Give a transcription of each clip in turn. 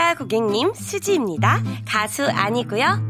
반갑습니다, 고객님. 수지입니다. 가수 아니고요.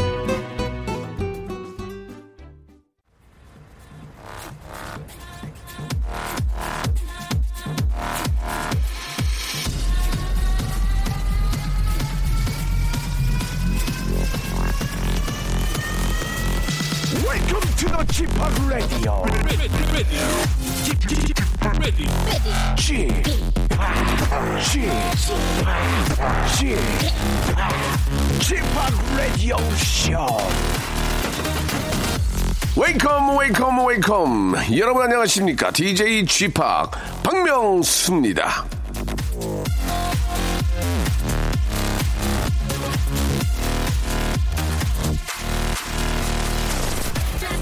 Welcome 여러분 안녕하십니까 DJ G Park 박명수입니다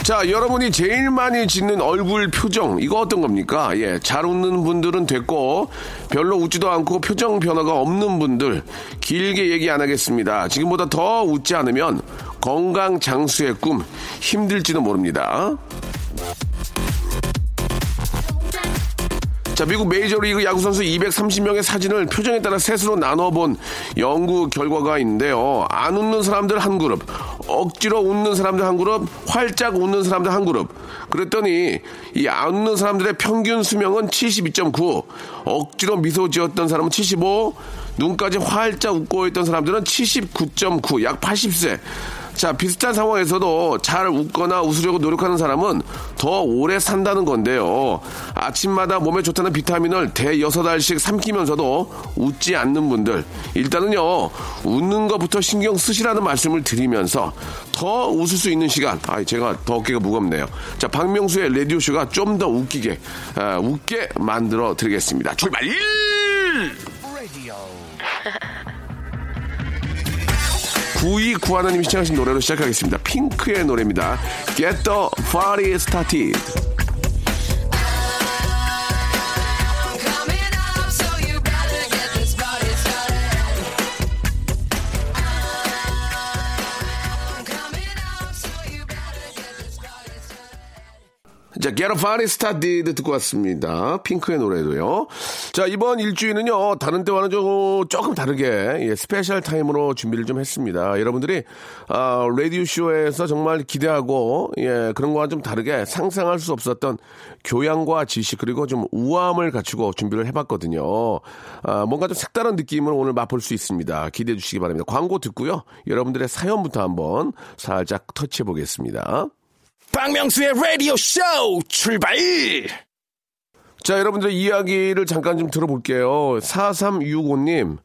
자, 여러분이 제일 많이 짓는 얼굴 표정, 이거 어떤 겁니까? 예, 잘 웃는 분들은 됐고, 별로 웃지도 않고 표정 변화가 없는 분들, 길게 얘기 안 하겠습니다. 지금보다 더 웃지 않으면 건강 장수의 꿈, 힘들지도 모릅니다. 자, 미국 메이저리그 야구선수 230명의 사진을 표정에 따라 셋으로 나눠본 연구 결과가 있는데요. 안 웃는 사람들 한 그룹, 억지로 웃는 사람들 한 그룹, 활짝 웃는 사람들 한 그룹. 그랬더니 이 안 웃는 사람들의 평균 수명은 72.9, 억지로 미소 지었던 사람은 75, 눈까지 활짝 웃고 있던 사람들은 79.9, 약 80세. 자, 비슷한 상황에서도 잘 웃거나 웃으려고 노력하는 사람은 더 오래 산다는 건데요. 아침마다 몸에 좋다는 비타민을 대여섯 알씩 삼키면서도 웃지 않는 분들. 일단은요, 웃는 것부터 신경 쓰시라는 말씀을 드리면서 더 웃을 수 있는 시간. 아, 제가 더 어깨가 무겁네요. 자, 박명수의 라디오쇼가 좀 더 웃기게, 아, 웃게 만들어 드리겠습니다. 출발! 9291님이 시청하신 노래로 시작하겠습니다. 핑크의 노래입니다. Get the party started. 자, Get a Party Started 듣고 왔습니다. 핑크의 노래도요. 자, 이번 일주일은요, 다른 때와는 좀, 조금 다르게, 예, special time으로 준비를 좀 했습니다. 여러분들이, 아, 라디오쇼에서 정말 기대하고, 예, 그런 거와 좀 다르게 상상할 수 없었던 교양과 지식, 그리고 좀 우아함을 갖추고 준비를 해봤거든요. 아, 뭔가 좀 색다른 느낌을 오늘 맛볼 수 있습니다. 기대해 주시기 바랍니다. 광고 듣고요. 여러분들의 사연부터 한번 살짝 터치해 보겠습니다. 박명수의 라디오 쇼 출발! 자, 여러분들 이야기를 잠깐 좀 들어볼게요. 4365님.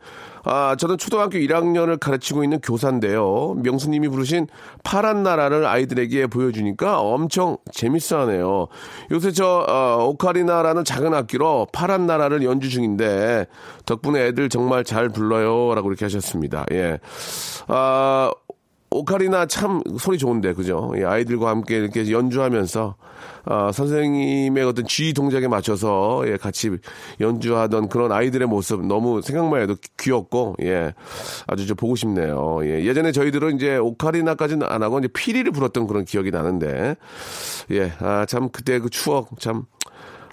아, 저는 초등학교 1학년을 가르치고 있는 교사인데요. 명수님이 부르신 파란 나라를 아이들에게 보여주니까 엄청 재밌어 하네요. 요새 저, 어, 오카리나라는 작은 악기로 파란 나라를 연주 중인데, 덕분에 애들 정말 잘 불러요. 라고 이렇게 하셨습니다. 예. 아, 오카리나 참 소리 좋은데 그죠? 예, 아이들과 함께 이렇게 연주하면서 아, 선생님의 어떤 쥐 동작에 맞춰서 예, 같이 연주하던 그런 아이들의 모습 너무 생각만 해도 귀엽고 예, 아주 저 보고 싶네요. 예, 예전에 저희들은 이제 오카리나까지는 안 하고 이제 피리를 불었던 그런 기억이 나는데 예, 아, 참 그때 그 추억 참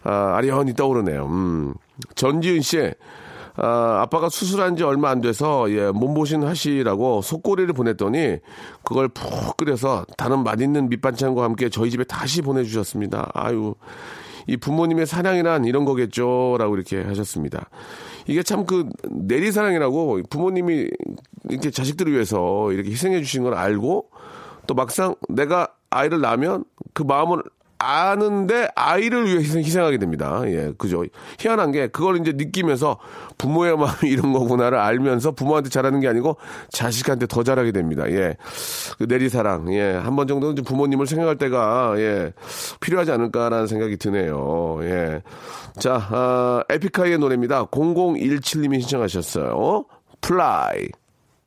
아, 아련히 떠오르네요. 음. 전지은 씨. 아, 아빠가 수술한 지 얼마 안 돼서, 예, 몸보신 하시라고 속꼬리를 보냈더니, 그걸 푹 끓여서 다른 맛있는 밑반찬과 함께 저희 집에 다시 보내주셨습니다. 아유, 이 부모님의 사랑이란 이런 거겠죠. 라고 이렇게 하셨습니다. 이게 참 그 내리사랑이라고 부모님이 이렇게 자식들을 위해서 이렇게 희생해 주신 걸 알고 또 막상 내가 아이를 낳으면 그 마음을 아는데 아이를 위해 희생, 희생 하게 됩니다. 예, 그죠. 희한한 게 그걸 이제 느끼면서 부모의 마음이 이런 거구나를 알면서 부모한테 잘하는 게 아니고 자식한테 더 잘하게 됩니다. 예. 그 내리사랑. 예. 한 번 정도는 좀 부모님을 생각할 때가 예. 필요하지 않을까라는 생각이 드네요. 예. 자, 아, 에픽하이의 노래입니다. 0017님이 신청하셨어요. Fly.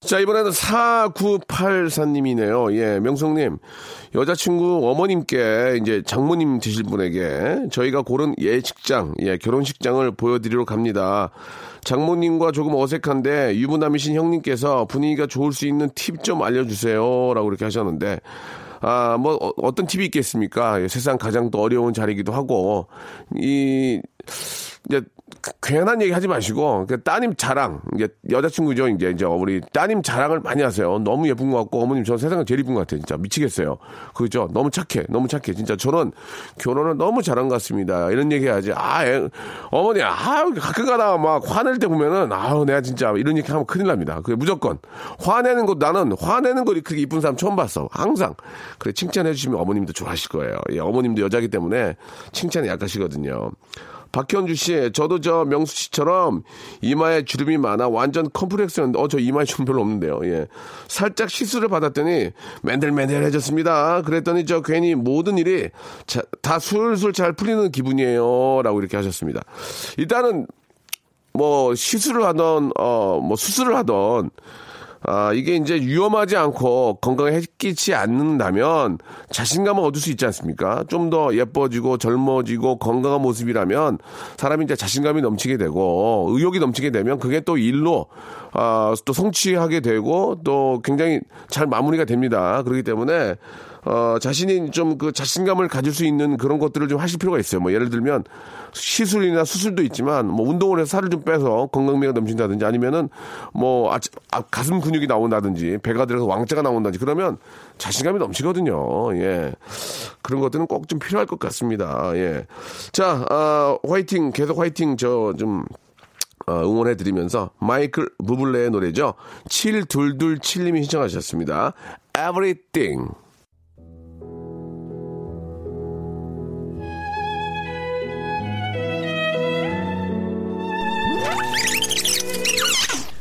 자, 이번에는 4984님이네요. 예, 명성님. 여자친구 어머님께 이제 장모님 되실 분에게 저희가 고른 예식장, 예, 결혼식장을 보여드리러 갑니다. 장모님과 조금 어색한데 유부남이신 형님께서 분위기가 좋을 수 있는 팁 좀 알려주세요. 라고 이렇게 하셨는데, 아, 뭐, 어, 어떤 팁이 있겠습니까? 예, 세상 가장 또 어려운 자리이기도 하고, 이, 이제 괜한 얘기 하지 마시고 그 따님 자랑 이제 여자친구죠 이제 이제 우리 따님 자랑을 많이 하세요. 너무 예쁜 것 같고 어머님 저 세상에 제일 예쁜 것 같아요 진짜. 미치겠어요. 그죠? 너무 착해 너무 착해. 진짜 저는 결혼을 너무 잘한 것 같습니다. 이런 얘기 해야지. 아 애, 어머니 아 가끔가다 막 화낼 때 보면은 아우 내가 진짜 이런 얘기 하면 큰일 납니다. 그 무조건. 화내는 것 나는 화내는 거 그렇게 이쁜 사람 처음 봤어. 항상. 그래 칭찬해 주시면 어머님도 좋아하실 거예요. 예, 어머님도 여자기 때문에 칭찬이 약하시거든요 박현주 씨, 저도 저 명수 씨처럼 이마에 주름이 많아 완전 컴플렉스였는데, 어, 저 이마에 주름 별로 없는데요. 예. 살짝 시술을 받았더니 맨들맨들해졌습니다. 그랬더니 저 괜히 모든 일이 자, 다 술술 잘 풀리는 기분이에요. 라고 이렇게 하셨습니다. 일단은 뭐 시술을 하던, 어, 뭐 수술을 하던, 아, 이게 이제 위험하지 않고 건강에 해끼지 않는다면 자신감을 얻을 수 있지 않습니까? 좀 더 예뻐지고 젊어지고 건강한 모습이라면 사람이 이제 자신감이 넘치게 되고 의욕이 넘치게 되면 그게 또 일로 아, 또 성취하게 되고 또 굉장히 잘 마무리가 됩니다. 그렇기 때문에 어, 자신이 좀 그 자신감을 가질 수 있는 그런 것들을 좀 하실 필요가 있어요. 뭐 예를 들면 시술이나 수술도 있지만 뭐 운동을 해서 살을 좀 빼서 건강미가 넘친다든지 아니면은 뭐 아, 아, 가슴 근육이 나온다든지 배가 들어서 왕자가 나온다든지 그러면 자신감이 넘치거든요. 예. 그런 것들은 꼭 좀 필요할 것 같습니다. 예. 자, 아, 화이팅 계속 화이팅 저좀 어, 응원해드리면서 마이클 부블레의 노래죠. 7227님이 신청하셨습니다. Everything.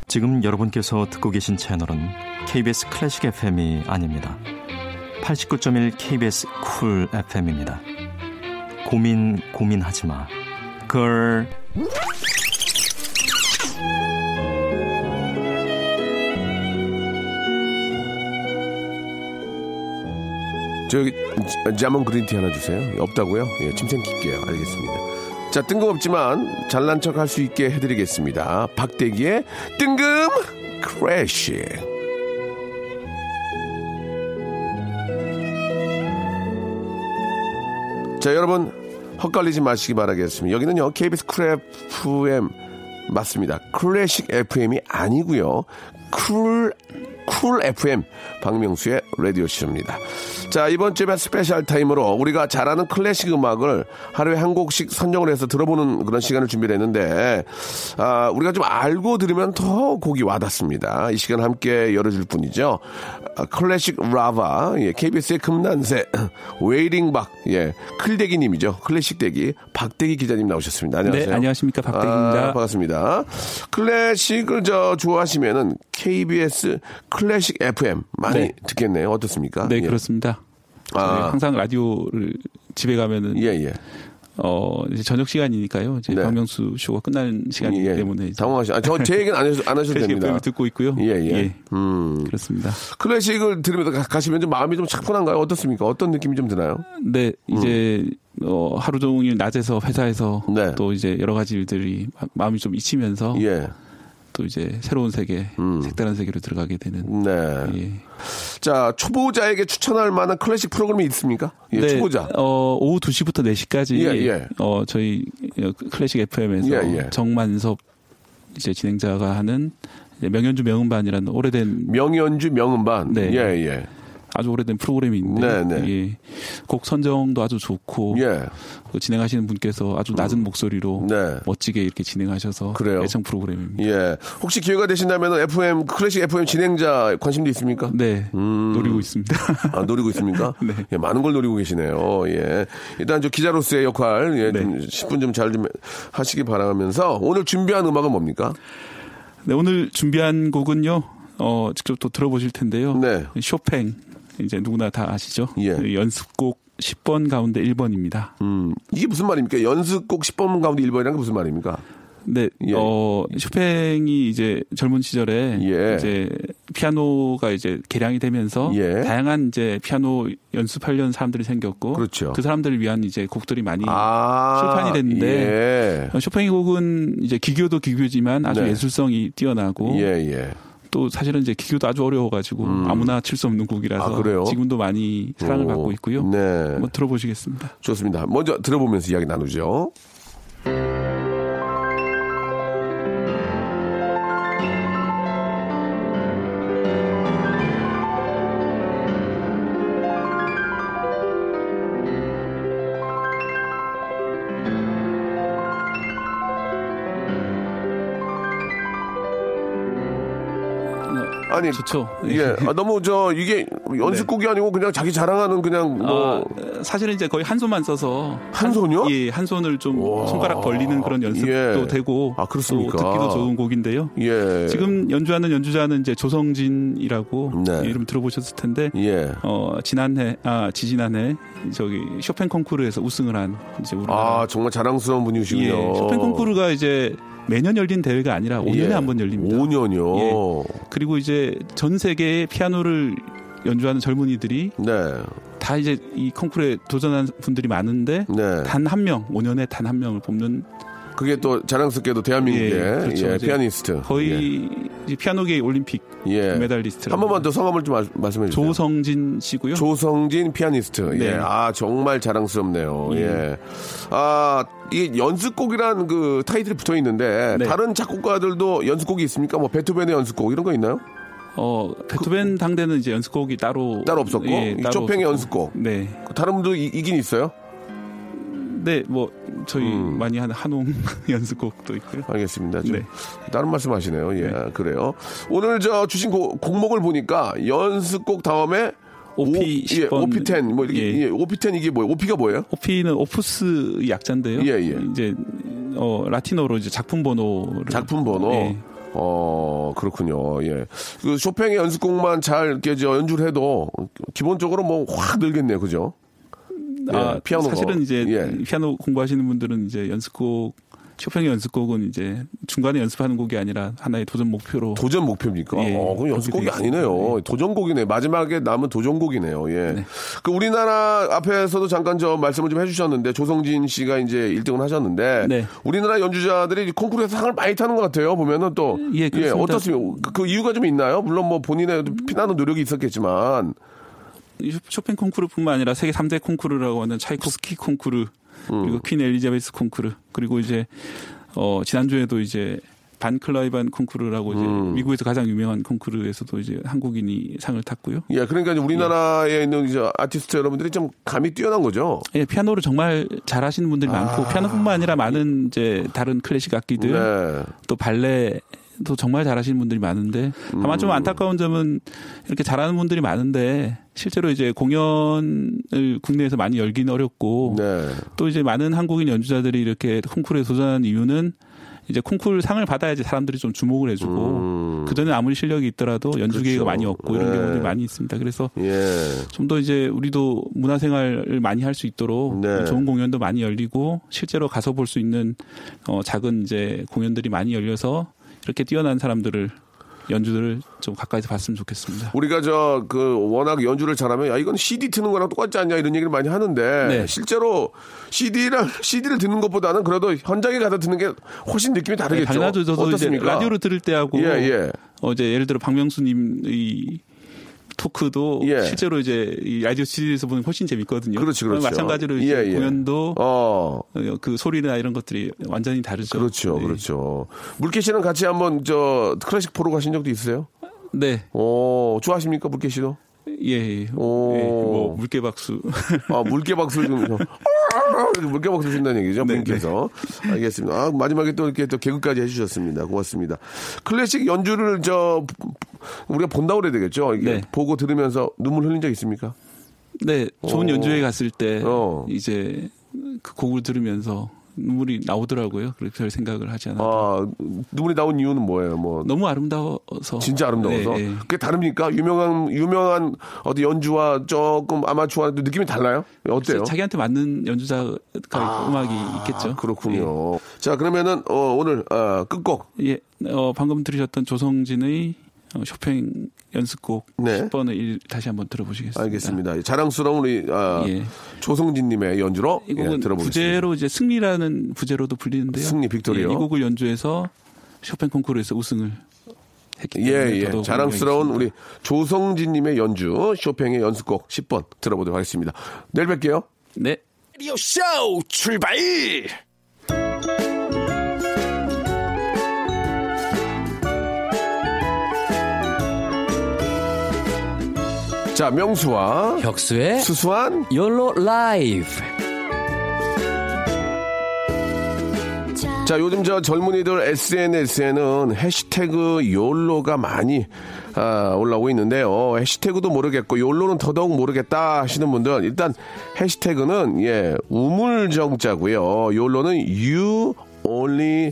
지금 여러분께서 듣고 계신 채널은 KBS 클래식 FM이 아닙니다. 89.1 KBS 쿨 FM입니다. 고민 고민하지 마. 걸 저기 자몽 그린티 하나 주세요. 없다고요? 예, 침 생길게요. 알겠습니다. 자, 뜬금없지만 잘난 척 할 수 있게 해드리겠습니다. 박대기의 뜬금 클래식. 자, 여러분 헛갈리지 마시기 바라겠습니다. 여기는요 KBS 쿨 FM 맞습니다. 클래식 FM이 아니고요. 쿨, 쿨 FM 박명수의 라디오 쇼입니다. 자, 이번 주에 special time으로 우리가 잘하는 클래식 음악을 하루에 한 곡씩 선정을 해서 들어보는 그런 시간을 준비를 했는데, 아, 우리가 좀 알고 들으면 더 곡이 와닿습니다. 이 시간 함께 열어줄 분이죠. 아, 클래식 lover, 예, KBS의 금난새, Waiting 박, 예, 클대기 님이죠. 클래식 대기, 박대기 기자님 나오셨습니다. 안녕하세요. 네, 안녕하십니까. 박대기입니다. 아, 반갑습니다. 클래식을 저 좋아하시면은 KBS 클래식 FM 많이 네. 듣겠네요. 어떻습니까? 네, 예. 그렇습니다. 아. 저희 항상 라디오를 집에 가면은 예, 예. 어 이제 저녁 시간이니까요. 이제 네. 박명수 쇼가 끝나는 시간이기 예. 때문에 이제 당황하시. 아, 저 제 얘기는 안 하셔도, 안 하셔도 됩니다. 듣고 있고요. 예, 예. 음. 그렇습니다. 클래식을 들으면서 가- 가시면 좀 마음이 좀 차분한가요? 어떻습니까? 어떤 느낌이 좀 드나요? 근데 이제 어, 하루 종일 낮에서 회사에서 음. 네. 또 이제 여러 가지 일들이 마- 마음이 좀 잊히면서 예. 또 이제 새로운 세계, 음. 색다른 세계로 들어가게 되는 네. 예. 자, 초보자에게 추천할 만한 클래식 프로그램이 있습니까? 예, 네, 초보자. 어, 오후 2시부터 4시까지 예, 예. 어, 저희 클래식 FM에서 예, 예. 정만섭 이제 진행자가 하는 명연주 명음반이라는 오래된 명연주 명음반. 네. 예, 예. 아주 오래된 프로그램이 있는데 네, 네. 예, 곡 선정도 아주 좋고 예. 그 진행하시는 분께서 아주 낮은 목소리로 네. 멋지게 이렇게 진행하셔서 그래요? 애청 프로그램입니다. 예. 혹시 기회가 되신다면 FM, 클래식 FM 진행자 관심도 있습니까? 네, 음. 노리고 있습니다. 아, 노리고 있습니까? 네. 예, 많은 걸 노리고 계시네요. 예. 일단 저 기자로서의 역할, 예, 좀 네. 10분 좀잘좀 하시기 바라면서 오늘 준비한 음악은 뭡니까? 네, 오늘 준비한 곡은요, 어, 직접 또 들어보실 텐데요. 네. 쇼팽, 이제 누구나 다 아시죠? 예. 연습곡 10번 가운데 1번입니다. 음, 이게 무슨 말입니까? 연습곡 10번 가운데 1번이란 게 무슨 말입니까? 네, 예. 어, 쇼팽이 이제 젊은 시절에 예. 이제 피아노가 이제 개량이 되면서 예. 다양한 이제 피아노 연습하려는 사람들이 생겼고 그렇죠. 그 사람들을 위한 이제 곡들이 많이 아. 출판이 됐는데 예. 어, 쇼팽의 곡은 이제 기교도 기교지만 아주 네. 예술성이 뛰어나고 예, 예. 또 사실은 이제 기교도 아주 어려워가지고 아무나 칠 수 없는 곡이라서 아? 지금도 많이 사랑을 오, 받고 있고요. 네. 한번 들어보시겠습니다. 좋습니다. 먼저 들어보면서 이야기 나누죠. 아니, 좋죠. 예. 아, 너무 저, 이게 연습곡이 아니고 그냥 자기 자랑하는 그냥 뭐. 아, 사실은 이제 거의 한 손만 써서 한 손이요? 예, 한 손을 좀 와. 손가락 벌리는 그런 연습도 예. 되고 아, 그렇습니까? 또 듣기도 좋은 곡인데요. 예. 지금 연주하는 연주자는 이제 조성진이라고 네. 이름 들어보셨을 텐데 예. 어 지난해 아 지지난해 저기 쇼팽 콩쿠르에서 우승을 한 이제 우리나라 아, 정말 자랑스러운 분이시군요. 예, 쇼팽 콩쿠르가 이제 매년 열린 대회가 아니라 5년에 한번 열립니다. 예. 5년이요. 그리고 이제 전 세계의 피아노를 연주하는 젊은이들이 네. 다 이제 이 콩쿠르에 도전한 분들이 많은데 네. 단한 명, 5년에 단 한 명을 뽑는 그게 또 자랑스럽게도 대한민국의 예, 그렇죠. 예, 피아니스트. 거의 이제 피아노계 올림픽 예. 메달리스트. 한 번만 더 성함을 좀 말- 말씀해 주세요. 조성진 씨고요. 조성진 피아니스트. 예. 네. 아, 정말 자랑스럽네요. 예. 예. 아, 이게 연습곡이라는 그 타이틀이 붙어 있는데 네. 다른 작곡가들도 연습곡이 있습니까? 뭐 베토벤의 연습곡 이런 거 있나요? 어, 베토벤 당대는 이제 연습곡이 따로 따로 없었고 예, 이 따로 쇼팽의 없었고. 연습곡. 네. 다른 분도 이, 이긴 있어요? 네, 뭐 저희 음. 많이 하는 한홍 연습곡도 있고요. 알겠습니다. 좀 네. 다른 말씀하시네요. 예, 그래요. 오늘 저 주신 곡, 곡목을 보니까 연습곡 다음에 오피 오, 예, 10번. 오피 10 뭐 이렇게 예. 예, 오피 10 이게 뭐예요? 오피가 뭐예요? 오피는 오프스 약자인데요. 예, 예. 이제 어 라틴어로 이제 작품 번호를 작품 번호. 예. 어, 그렇군요. 예. 그 쇼팽의 연습곡만 잘 이렇게 저 연주를 해도 기본적으로 뭐 확 늘겠네요. 그죠? 아, 예, 피아노가. 사실은 이제 예. 피아노 공부하시는 분들은 이제 연습곡 쇼팽의 연습곡은 이제 중간에 연습하는 곡이 아니라 하나의 도전 목표로 도전 목표입니까? 예, 어, 그럼 연습곡이. 아니네요. 도전곡이네. 마지막에 남은 도전곡이네요. 예. 그 우리나라 앞에서도 잠깐 저 말씀을 좀 해주셨는데 조성진 씨가 이제 1등을 하셨는데 네. 우리나라 연주자들이 콩쿠르에서 상을 많이 타는 것 같아요. 보면은 또 예, 그렇습니다. 어떻습니까? 그, 그 이유가 좀 있나요? 물론 뭐 본인의 피나는 노력이 있었겠지만 이 쇼- 쇼팽 콩쿠르뿐만 아니라 세계 3대 콩쿠르라고 하는 차이코스키 콩쿠르 음. 그리고 퀸 엘리자베스 콩쿠르 그리고 이제 어 지난주에도 이제 반 클라이반 콩쿠르라고 이제 음. 미국에서 가장 유명한 콩쿠르에서도 이제 한국인이 상을 탔고요. 예, 그러니까 이제 우리나라에 있는 이제 아티스트 여러분들이 좀 감이 뛰어난 거죠. 예, 피아노를 정말 잘하시는 분들이 많고 피아노뿐만 아니라 많은 이제 다른 클래식 악기들 네. 또 발레 도 정말 잘하시는 분들이 많은데 다만 음. 좀 안타까운 점은 이렇게 잘하는 분들이 많은데 실제로 이제 공연을 국내에서 많이 열기는 어렵고 네. 또 이제 많은 한국인 연주자들이 이렇게 콩쿠르에 도전하는 이유는 이제 콩쿠르 상을 받아야지 사람들이 좀 주목을 해주고 그 전에 아무리 실력이 있더라도 연주 기회가 음. 그렇죠. 많이 없고 이런 네. 경우들이 많이 있습니다. 그래서 예. 좀더 이제 우리도 문화생활을 많이 할 수 있도록 네. 좋은 공연도 많이 열리고 실제로 가서 볼 수 있는 어 작은 이제 공연들이 많이 열려서 이렇게 뛰어난 사람들을 연주들을 좀 가까이서 봤으면 좋겠습니다. 우리가 저 그 워낙 연주를 잘하면 야 이건 CD 트는 거랑 똑같지 않냐 이런 얘기를 많이 하는데 네. 실제로 CD랑 CD를 듣는 것보다는 그래도 현장에 가서 듣는 게 훨씬 느낌이 다르겠죠. 네, 당연하죠. 저도 이제 어떻습니까? 라디오로 들을 때하고 예, 예. 어 이제 예를 들어 박명수님의 토크도 예. 실제로 이제 이 라디오 스튜디오에서 보면 훨씬 재밌거든요. 그렇지, 그렇죠. 마찬가지로 이제 예, 예. 공연도 어. 어, 그 소리나 이런 것들이 완전히 다르죠. 그렇죠, 네. 그렇죠. 물개 씨는 같이 한번 저 클래식 보러 가신 적도 있으세요? 네. 오, 좋아하십니까, 물개 씨도? 예. 예. 오. 예, 뭐 물개 박수. 아, 물개 박수 이렇게 물개 박수 준다는 얘기죠, 네, 분께서. 알겠습니다. 아, 마지막에 또 이렇게 또 개그까지 해주셨습니다. 고맙습니다. 클래식 연주를 저, 우리가 본다고 그래야 되겠죠? 이게 네. 보고 들으면서 눈물 흘린 적 있습니까? 네. 좋은 오. 연주회 갔을 때 어. 이제 그 곡을 들으면서 눈물이 나오더라고요. 그렇게 별 생각을 하지 않아도. 아, 눈물이 나온 이유는 뭐예요? 뭐. 너무 아름다워서. 진짜 아름다워서. 네, 네. 그게 다릅니까? 유명한, 유명한 어디 연주와 조금 아마추어 느낌이 달라요? 어때요? 자기한테 맞는 연주자가 음악이 있겠죠. 아, 그렇군요. 자, 그러면은, 어, 오늘, 어, 끝곡. 예, 어, 방금 들으셨던 조성진의 어, 쇼팽 연습곡 네. 10번을 다시 한번 들어보시겠습니다. 알겠습니다. 자랑스러운 우리, 아, 예. 조성진님의 연주로 이 예, 곡은 들어보겠습니다. 부제로 이제 승리라는 부제로도 불리는데요. 승리, 빅토리요. 예, 이 곡을 연주해서 쇼팽 콩쿠르에서 우승을 했기 예, 때문에 예. 더더욱 자랑스러운 우리 조성진님의 연주, 쇼팽의 연습곡 10번 들어보도록 하겠습니다. 내일 뵐게요. 네. 라디오 쇼 출발! 자, 명수와 혁수의 수수한 욜로 라이브. 자, 요즘 저 젊은이들 SNS에는 해시태그 욜로가 많이 아, 올라오고 있는데요. 해시태그도 모르겠고 욜로는 더더욱 모르겠다 하시는 분들 일단 해시태그는 예, 우물정자고요. 욜로는 you only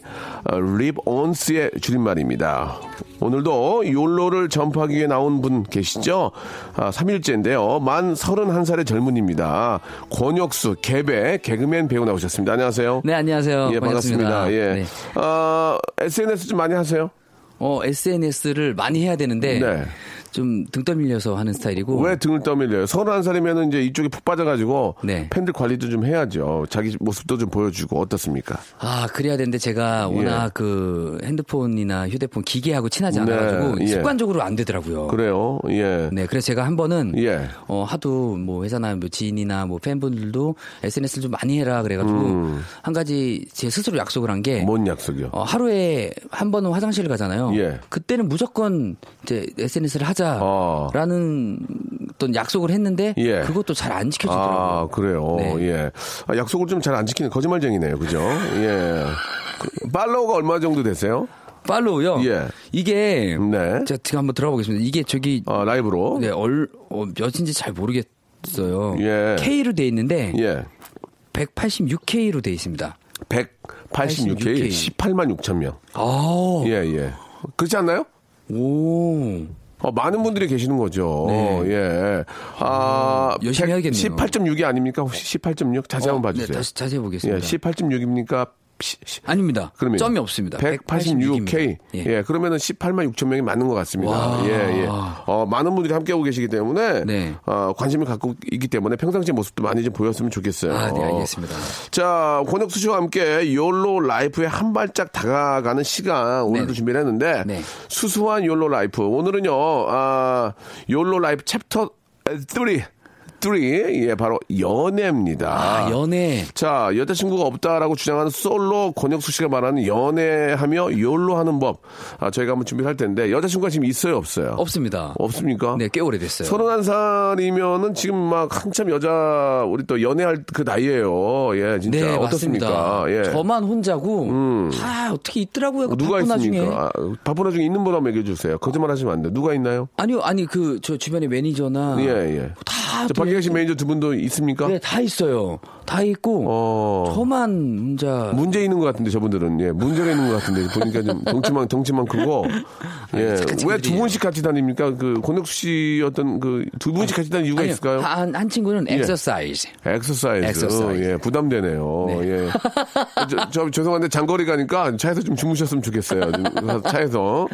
live once의 줄임말입니다. 오늘도 욜로를 전파하기 위해 나온 분 계시죠? 아, 3일째인데요. 만 31살의 젊은입니다. 권혁수, 개배, 개그맨 배우 나오셨습니다. 안녕하세요. 네, 안녕하세요. 예, 반갑습니다. 예. 네. 아, SNS 좀 많이 하세요? 어, SNS를 많이 해야 되는데 네. 좀 등 떠밀려서 하는 스타일이고 왜 등을 떠밀려요? 서른한 살이면 이제 이쪽에 푹 빠져가지고 네. 팬들 관리도 좀 해야죠. 자기 모습도 좀 보여주고 어떻습니까? 아, 그래야 되는데 제가 워낙 그 핸드폰이나 휴대폰 기계하고 친하지 네, 않아가지고 예. 습관적으로 안 되더라고요. 그래요. 예. 네, 그래서 제가 한 번은 예. 어, 하도 뭐 회사나 뭐 지인이나 뭐 팬분들도 SNS를 좀 많이 해라 그래가지고 음. 한 가지 제 스스로 약속을 한 게 뭔 약속이요? 어, 하루에 한 번은 화장실을 가잖아요. 예. 그때는 무조건 이제 SNS를 아. 하자 라는 어떤 약속을 했는데 예. 그것도 잘안 아, 지켜지더라고요. 그래요. 네. 예. 아, 약속을 좀 잘 안 지키는 거짓말쟁이네요. 그죠? 예. 그, 팔로우가 얼마 정도 되세요? 팔로우요. 예. 이게 네. 제가 지금 한번 들어보겠습니다. 이게 저기 아, 라이브로? 네, 얼, 어, 몇인지 잘 모르겠어요. 예. K로 돼 있는데 예. 186K로 돼 있습니다. 186K 18만 6천 명. 아, 예, 예. 그렇지 않나요? 오. 어, 많은 분들이 계시는 거죠. 네. 예. 아, 열심히 해야겠네요. 18.6이 아닙니까? 혹시 18.6? 자세히 한번 봐주세요. 네, 다시 자세히 예, 보겠습니다. 18.6입니까? 아닙니다. 그러면 점이 없습니다. 186K. 186K. 예. 예. 그러면은 18만 6천 명이 맞는 것 같습니다. 와. 예, 예. 어, 많은 분들이 함께하고 계시기 때문에 네. 어, 관심을 갖고 있기 때문에 평상시 모습도 많이 좀 보였으면 좋겠어요. 아, 네, 알겠습니다. 자, 권혁수 씨와 함께 욜로 라이프에 한 발짝 다가가는 시간 오늘도 네. 준비를 했는데 네. 수수한 YOLO life 오늘은요 아 YOLO life chapter 3 3 예, 바로 연애입니다. 아, 연애. 자, 여자친구가 없다라고 주장하는 솔로 권혁수 씨가 말하는 연애하며 YOLO 하는 법. 아, 저희가 한번 준비를 할 텐데, 여자친구가 지금 있어요, 없어요? 없습니다. 없습니까? 네, 꽤 오래됐어요. 서른한 살이면은 지금 막 한참 여자, 우리 또 연애할 그 나이에요. 예, 진짜. 네, 어떻습니까? 맞습니다. 예. 저만 혼자고 다 어떻게 있더라고요. 그 누가 바쁜 있습니까? 나중에. 아, 바쁜 와중에 있는 분 한번 얘기해 주세요. 거짓말 하시면 안 돼. 누가 있나요? 아니요, 아니 그 저 주변에 매니저나 예, 예. 다 저 밖에 계신 이렇게- 매니저 두 분도 있습니까? 네, 다 있어요. 다 있고 어. 저만 혼자 문제 있는 것 같은데 저분들은 예 문제가 있는 것 같은데 보니까 좀 덩치만 덩치만 크고 예왜 두. 분씩 같이 다닙니까 그 권혁수 씨 어떤 그 두 분씩 같이 다니는 이유가 아니요, 있을까요? 한, 한 친구는 예. 엑서사이즈. 엑서사이즈. 엑서사이즈. 예, 부담되네요. 네. 예. 저, 저, 죄송한데 장거리 가니까 차에서 좀 주무셨으면 좋겠어요. 차에서.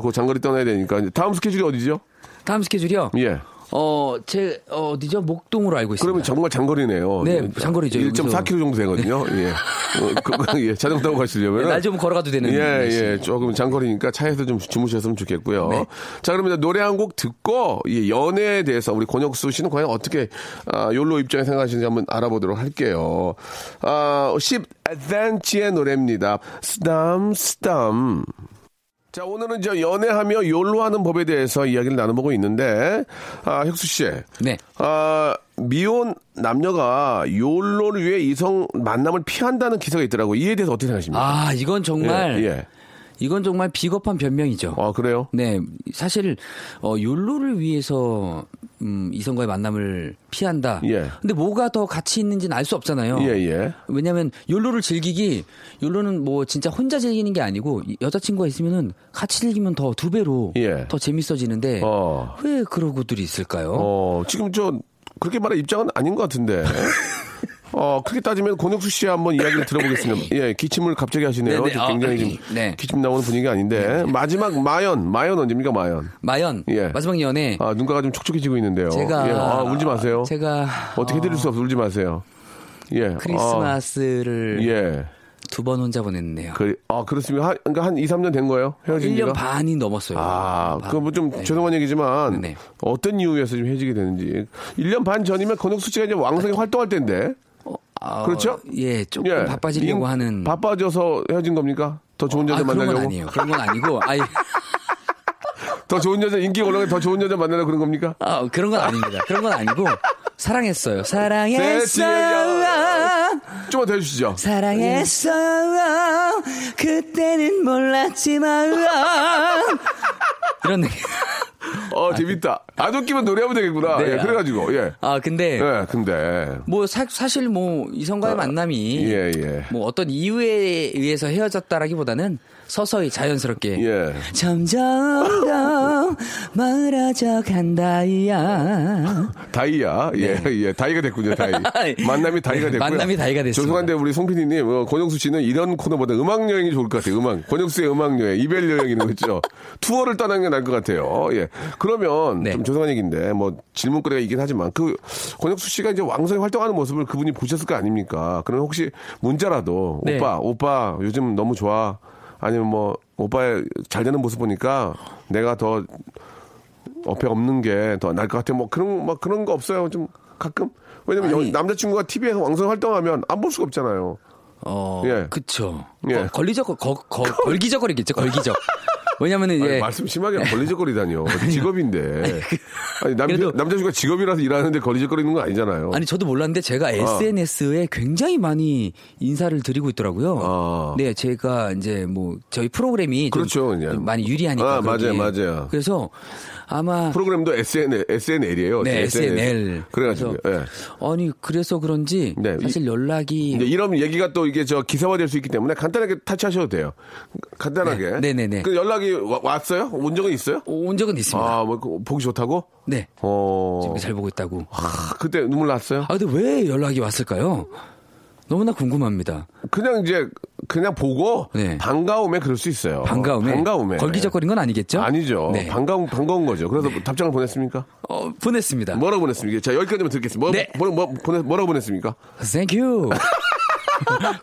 그 장거리 떠나야 되니까. 다음 스케줄이 어디죠? 다음 스케줄이요. 예. 어, 제, 어, 어디죠? 목동으로 알고 있습니다. 그러면 정말 장거리네요. 네, 장거리죠. 1.4km 정도 되거든요. 예. 어, 그, 예. 자전거 타고 가시려면. 날좀 걸어가도 되는. 예. 예. 조금 장거리니까 차에서 좀 주무셨으면 좋겠고요. 네. 자, 그러면 노래 한 곡 듣고, 이 연애에 대해서 우리 권혁수 씨는 과연 어떻게, 아, 욜로 입장에 생각하시는지 한번 알아보도록 할게요. 아, 10 adventure의 노래입니다. 스담, 스담. 자, 오늘은 저 연애하며 욜로 하는 법에 대해서 이야기를 나눠보고 있는데, 아, 혁수 씨. 네. 아, 미혼 남녀가 욜로를 위해 이성 만남을 피한다는 기사가 있더라고요. 이에 대해서 어떻게 생각하십니까? 아, 이건 정말. 예, 예. 이건 정말 비겁한 변명이죠. 아, 그래요? 네, 사실 어 욜로를 위해서 음, 이성과의 만남을 피한다. 예. 근데 뭐가 더 가치 있는지는 알 수 없잖아요. 예, 예. 왜냐하면 욜로를 즐기기, 욜로는 뭐 진짜 혼자 즐기는 게 아니고 이- 여자친구가 있으면은 같이 즐기면 더 두 배로 예. 더 재밌어지는데 어. 왜 그러고들이 있을까요? 어, 지금 저, 그렇게 말할 입장은 아닌 것 같은데. 어, 그렇게 따지면 권혁수 씨 한번 이야기를 들어보겠습니다. 예, 기침을 갑자기 하시네요. 네네. 지금 굉장히 아, 지금 네. 기침 나오는 분위기가 아닌데. 마지막 마연, 마연 언제입니까, 마연? 마연 예. 마지막 연애 아, 눈가가 좀 촉촉해지고 있는데요. 제가 예, 아, 울지 마세요. 제가 어떻게 해드릴 수 없어, 울지 마세요. 예. 크리스마스를 아, 예. 두번 혼자 보냈네요. 그, 아, 그렇습니까? 한, 그러니까 한 2, 3년 된 거예요? 헤어진 1년 지가? 반이 넘었어요. 아, 반. 그거 뭐좀 네. 죄송한 얘기지만 네네. 어떤 이유에서 좀 헤어지게 되는지 1년 반 전이면 권혁수 씨가 이제 왕성히 활동할 때인데 아, 그렇죠? 예, 조금 예. 바빠지려고 인- 하는. 바빠져서 헤어진 겁니까? 더 좋은 아, 여자 그런 건 만나려고? 아니에요. 그런 건 아니고, 아이, 더 좋은 여자 인기 올라가 더 좋은 여자 만나려고 그런 겁니까? 아, 그런 건 아닙니다. 그런 건 아니고, 사랑했어요. 네, 사랑했어요. 좀만 더 해주시죠. 사랑했어요. 그때는 몰랐지만. 이런 느낌. 어 재밌다. 안 웃기면 노래하면 되겠구나. 네, 예, 그래가지고 예. 아, 근데. 예, 근데 뭐 사, 사실 뭐 이성과의 만남이 예, 예. 뭐 어떤 이유에 의해서 헤어졌다라기보다는 서서히 자연스럽게 예. 점점 더 멀어져 간다야. 다이야. 예, 예. 다이가 됐군요, 다이. 만남이 다이가 됐고요. 네. 만남이 다이가 됐습니다. 죄송한데 우리 송 PD님, 어, 권영수 씨는 이런 코너보다 음악 여행이 좋을 것 같아요. 음악. 권영수의 음악 여행, 이별 여행 있는 거 있죠. 투어를 떠나는 게 나을 것 같아요. 예. 그러면 네. 좀 죄송한 얘기인데 뭐 질문거리가 있긴 하지만 그 권영수 씨가 이제 왕성히 활동하는 모습을 그분이 보셨을 거 아닙니까? 그러면 혹시 문자라도 네. 오빠, 오빠 요즘 너무 좋아. 아니면 뭐 오빠의 잘 되는 모습 보니까 내가 더 어폐 없는 게 더 나을 것 같아. 뭐 그런 막 그런 거 없어요. 좀 가끔. 왜냐면. 여- 남자친구가 TV에서 왕성 활동하면 안 볼 수가 없잖아요. 어, 예. 그쵸. 예. 거- 걸리적, 거, 거, 걸기적거리겠죠, 걸기적. 왜냐면은 아니, 이제. 말씀 심하게 걸리적거리다니요. 직업인데. 아니 남 그래도- 남자친구가 직업이라서 일하는데 걸리적거리는 건 아니잖아요. 아니 저도 몰랐는데 제가 SNS에 굉장히 많이 인사를 드리고 있더라고요. 아. 네, 제가 이제 뭐 저희 프로그램이 좀- 그렇죠, 많이 유리하니까. 아, 맞아요. 맞아요. 그래서 아마 프로그램도 SNL, SNL이에요. 네, SNL. 그래가지고, 예. 아니 그래서 그런지 네, 사실 연락이 이제 이런 얘기가 또 이게 저 기사화될 수 있기 때문에 간단하게 타치하셔도 돼요. 간단하게. 네, 네네네. 그 연락 이 와- 왔어요? 온 적은 있어요? 온 적은 있습니다. 아, 뭐 그- 보기 좋다고? 네. 어. 지금 잘 보고 있다고. 아, 그때 눈물 났어요? 아 근데 왜 연락이 왔을까요? 너무나 궁금합니다. 그냥 이제 그냥 보고 네. 반가움에 그럴 수 있어요. 반가움에 반가움에. 걸기적거린 건 아니겠죠? 아니죠. 네. 반가운 반가운 거죠. 그래서 답장을 보냈습니까? 어, 보냈습니다. 뭐라고 보냈습니까? 자 여기까지만 듣겠습니다. 뭐, 네. 뭐, 뭐, 보내, 뭐라고 보냈습니까? Thank you.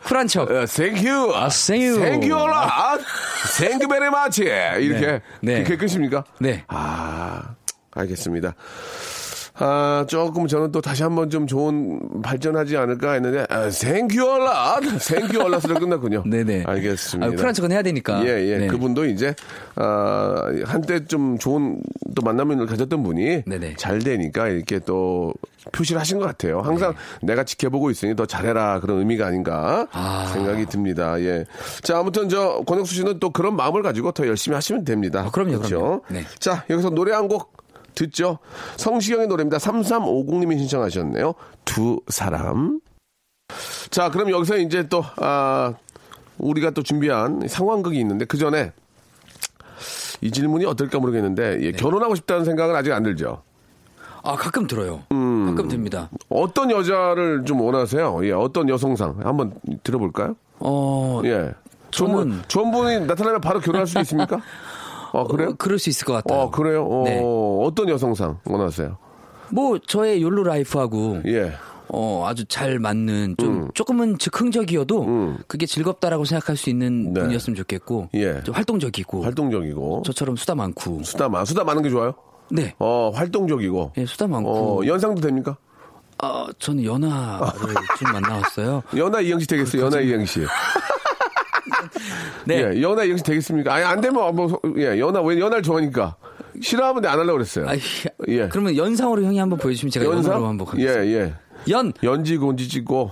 쿨한 척. 어, Thank you. 아, thank you. Thank you a lot. Thank you very much. 이렇게 네. 네. 그게 끝입니까? 네. 아, 알겠습니다. 아, 조금 저는 또 다시 한번 좀 좋은 발전하지 않을까 했는데, 아, 생규얼라! 생규얼라스로 끝났군요. 네네. 알겠습니다. 아, 쿨한 척은 해야 되니까. 예, 예. 네. 그분도 이제, 아, 한때 좀 좋은 또 만남을 가졌던 분이 네네. 잘 되니까 이렇게 또 표시를 하신 것 같아요. 항상 내가 지켜보고 있으니 더 잘해라. 그런 의미가 아닌가 아. 생각이 듭니다. 예. 자, 아무튼 저 권혁수 씨는 또 그런 마음을 가지고 더 열심히 하시면 됩니다. 아, 그럼요, 그렇죠? 그럼요. 네. 자, 여기서 노래 한 곡 듣죠. 성시경의 노래입니다. 3350님이 신청하셨네요. 두 사람. 자, 그럼 여기서 이제 또, 아, 우리가 또 준비한 상황극이 있는데 그 전에 이 질문이 어떨까 모르겠는데 네. 예, 결혼하고 싶다는 생각은 아직 안 들죠. 아, 가끔 들어요. 음. 가끔 듭니다. 어떤 여자를 좀 원하세요? 예, 어떤 여성상 한번 들어볼까요? 어, 예. 좋은 분, 저는- 좋은 분이 나타나면 바로 결혼할 수 있습니까? 어, 그래요? 어, 그럴 수 있을 것 같아요. 어, 그래요? 어, 네. 어떤 여성상 원하세요? 뭐 저의 욜로 라이프하고 예. 어 아주 잘 맞는 좀 음. 조금은 즉흥적이어도 그게 즐겁다라고 생각할 수 있는 네. 분이었으면 좋겠고 예. 좀 활동적이고 활동적이고. 저처럼 수다 많고 수다 많, 수다 많은 게 좋아요? 네 어, 활동적이고. 예, 수다 많고 어, 연상도 됩니까? 어, 저는 연하를 좀 만나왔어요. 연하 이행시 되겠어요, 연하 이행시. 네. 예, 연하 이행시 되겠습니까? 아니, 안 되면, 뭐, 예, 연하, 왜 연하를 좋아하니까. 싫어하면 안 하려고 그랬어요. 아, 예. 그러면 연상으로 형이 한번 보여주시면 제가 연상 으로 한번 예, 가겠습니다. 예. 연. 연지 곤지 찍고,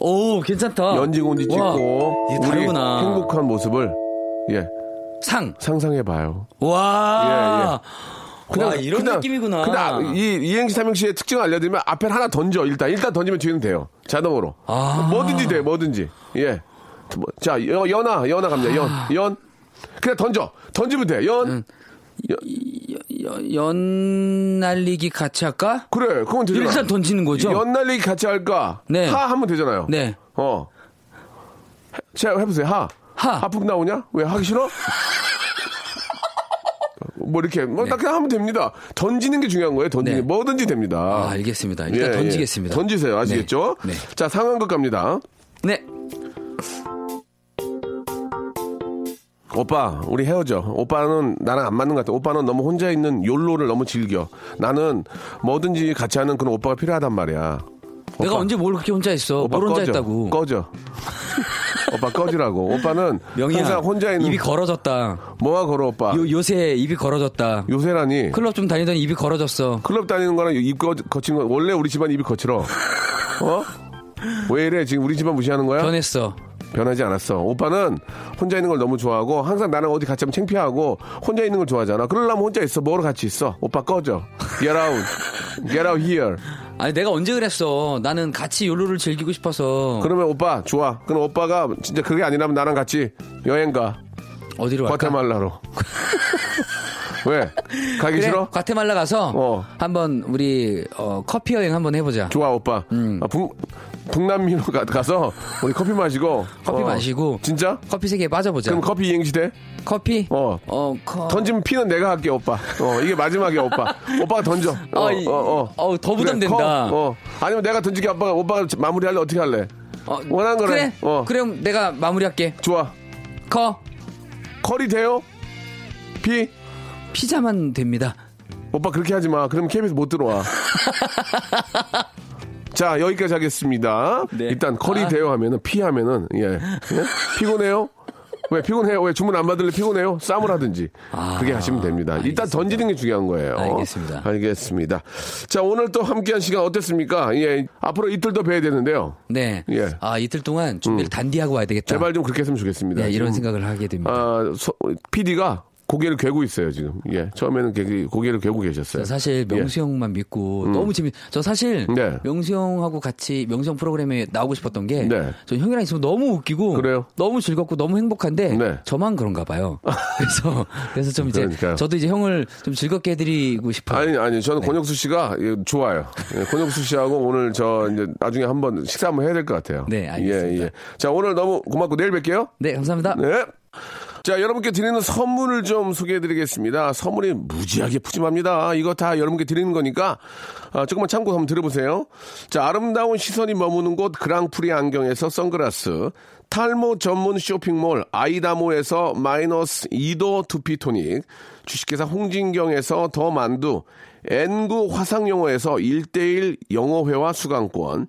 오, 괜찮다. 연지 곤지 와, 찍고, 이게 다르구나. 우리 행복한 모습을, 예, 상. 상상해봐요. 와. 그냥, 와, 이런 그냥, 느낌이구나. 그냥 이 이행시 삼행시의 특징을 알려드리면 앞에 하나 던져. 일단, 일단 던지면 뒤는 돼요. 자동으로. 아. 뭐든지 돼, 뭐든지. 예. 뭐, 자, 여, 연아, 연아 갑니다. 연, 연. 그냥 던져. 던지면 돼. 연. 연, 연 날리기 같이 할까? 그래, 그건 되잖아. 일단 던지는 거죠? 연 날리기 같이 할까? 네. 하 하면 되잖아요. 네. 어. 해- 자, 해보세요. 하. 하. 하품 나오냐? 왜 하기 싫어? 뭐 이렇게 뭐딱 그냥 하면 됩니다. 던지는 게 중요한 거예요. 던지는 네. 게 뭐든지 됩니다. 아, 알겠습니다. 일단 예, 예. 던지겠습니다. 던지세요. 아시겠죠? 네. 네. 자, 상황극 갑니다. 네. 오빠, 우리 헤어져. 오빠는 나랑 안 맞는 것 같아. 오빠는 너무 혼자 있는 욜로를 너무 즐겨. 나는 뭐든지 같이 하는 그런 오빠가 필요하단 말이야. 내가 오빠, 언제 뭘 그렇게 혼자 했어? 오빠 뭘 혼자 꺼져. 했다고. 꺼져. 오빠 꺼지라고. 오빠는 명희야. 항상 혼자 있는 입이 걸어졌다. 뭐가 걸어 오빠. 요, 요새 입이 걸어졌다. 요새라니. 클럽 좀 다니더니 입이 걸어졌어. 클럽 다니는 거랑 입 거, 거친 거 원래 우리 집안 입이 거칠어. 어? 왜 이래? 지금 우리 집안 무시하는 거야? 변했어. 변하지 않았어. 오빠는 혼자 있는 걸 너무 좋아하고 항상 나랑 어디 같이 하면 창피하고 혼자 있는 걸 좋아하잖아. 그러려면 혼자 있어. 뭐로 같이 있어? 오빠 꺼져. Get out. Get out here. 아니 내가 언제 그랬어? 나는 같이 욜로를 즐기고 싶어서. 그러면 오빠 좋아. 그럼 오빠가 진짜 그게 아니라면 나랑 같이 여행 가. 어디로 갈까? 과테말라로. 왜? 가기 그래, 싫어? 과테말라 가서 어. 한번 우리 어, 커피 여행 한번 해보자. 좋아 오빠. 음. 아, 북 북남미로 가, 가서 우리 커피 마시고. 커피 어. 마시고. 진짜? 커피 세계에 빠져보자. 그럼 커피 이행시 돼? 커피? 어. 어, 커... 던지면 피는 내가 할게 오빠. 어 이게 마지막이야 오빠. 오빠가 던져. 어, 아, 이- 어, 어. 어우, 더 부담된다. 그래, 커. 어. 아니면 내가 던지게 오빠가 오빠가 마무리할래 어떻게 할래? 어, 원하는 거래. 그래. 어. 그럼 내가 마무리할게. 좋아. 커. 커리 돼요? 피? 피자만 됩니다. 오빠 그렇게 하지 마. 그럼 KBS 못 들어와. 자 여기까지 하겠습니다. 네. 일단 컬이 아. 돼요 하면은 피 하면은 예. 예? 피곤해요? 왜 피곤해요? 왜 주문 안 받을래 피곤해요? 쌈을 하든지 그렇게 하시면 됩니다. 일단 던지는 게 중요한 거예요. 아, 알겠습니다. 알겠습니다. 자 오늘 또 함께한 시간 어땠습니까? 예. 앞으로 이틀 더 뵈야 되는데요. 네. 예. 아 이틀 동안 준비를 단디하고 와야 되겠다. 제발 좀 그렇게 했으면 좋겠습니다. 네, 이런 생각을 하게 됩니다. 아, PD가 고개를 괴고 있어요 지금. 예. 처음에는 개- 고개를 괴고 계셨어요. 저 사실 명수 형만 믿고 너무 재밌. 저 사실 음. 네. 명수 형하고 같이 명수 형 프로그램에 나오고 싶었던 게, 네. 저 형이랑 있으면 너무 웃기고, 그래요? 너무 즐겁고 너무 행복한데 네. 저만 그런가 봐요. 그래서 그래서 좀 이제 그러니까요. 저도 이제 형을 좀 즐겁게 해드리고 싶어요. 아니 아니 저는 권혁수 씨가 예, 좋아요. 예, 권혁수 씨하고 오늘 저 이제 나중에 한번 식사 한번 해야 될 것 같아요. 네, 알겠습니다. 예, 예. 자 오늘 너무 고맙고 내일 뵐게요. 네, 감사합니다. 네. 자, 여러분께 드리는 선물을 좀 소개해 드리겠습니다. 선물이 무지하게 푸짐합니다. 이거 다 여러분께 드리는 거니까, 아, 조금만 참고 한번 들어보세요. 자, 아름다운 시선이 머무는 곳 그랑프리 안경에서 선글라스, 탈모 전문 쇼핑몰 아이다모에서 마이너스 2도 두피토닉, 주식회사 홍진경에서 더 만두, N구 화상영어에서 1대1 영어회화 수강권,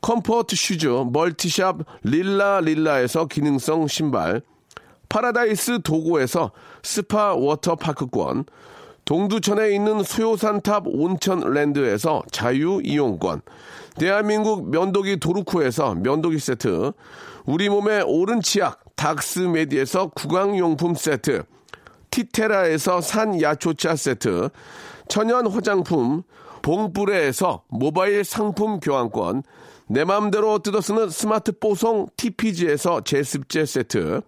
comfort shoes multi-shop 릴라 릴라에서 기능성 신발 파라다이스 도고에서 스파 워터파크권 동두천에 있는 소요산탑 온천랜드에서 자유이용권 대한민국 면도기 도루코에서 면도기 세트 우리 몸의 옳은 치약 닥스메디에서 구강용품 세트 티테라에서 산야초차 세트 천연 화장품 봉뿌레에서 모바일 상품 교환권, 내 맘대로 뜯어 쓰는 스마트 뽀송 TPG에서 제습제 세트,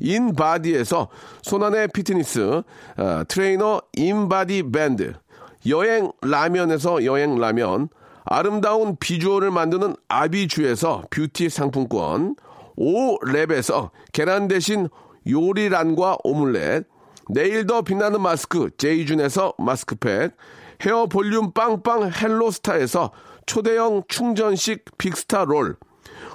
인바디에서 손안의 피트니스, 어, 트레이너 인바디 밴드, 여행 라면에서 여행 라면, 아름다운 비주얼을 만드는 아비주에서 뷰티 상품권, 오랩에서 계란 대신 요리란과 오믈렛, 내일 더 빛나는 마스크 제이준에서 마스크팩, 헤어 볼륨 빵빵 헬로스타에서 초대형 충전식 빅스타 롤,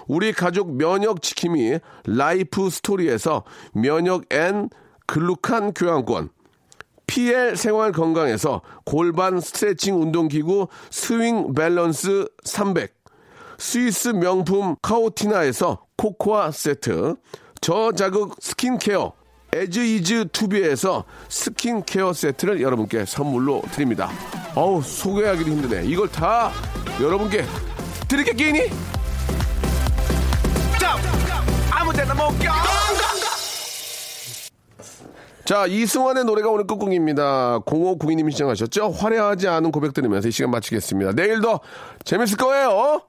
우리 가족 면역 지킴이 라이프 스토리에서 면역엔 글루칸 교환권, PL 생활 건강에서 골반 스트레칭 운동기구 스윙 밸런스 300, 스위스 명품 카오티나에서 코코아 세트, 저자극 스킨케어 에즈이즈 투비에서 스킨케어 세트를 여러분께 선물로 드립니다. 어우 소개하기도 힘드네. 이걸 다 여러분께 드리겠다니? 아무데나 못 껴. 자, 이승환의 노래가 오늘 끝곡입니다. 0592님이 신청하셨죠? 화려하지 않은 고백 들으면서 이 시간 마치겠습니다. 내일 더 재밌을 거예요.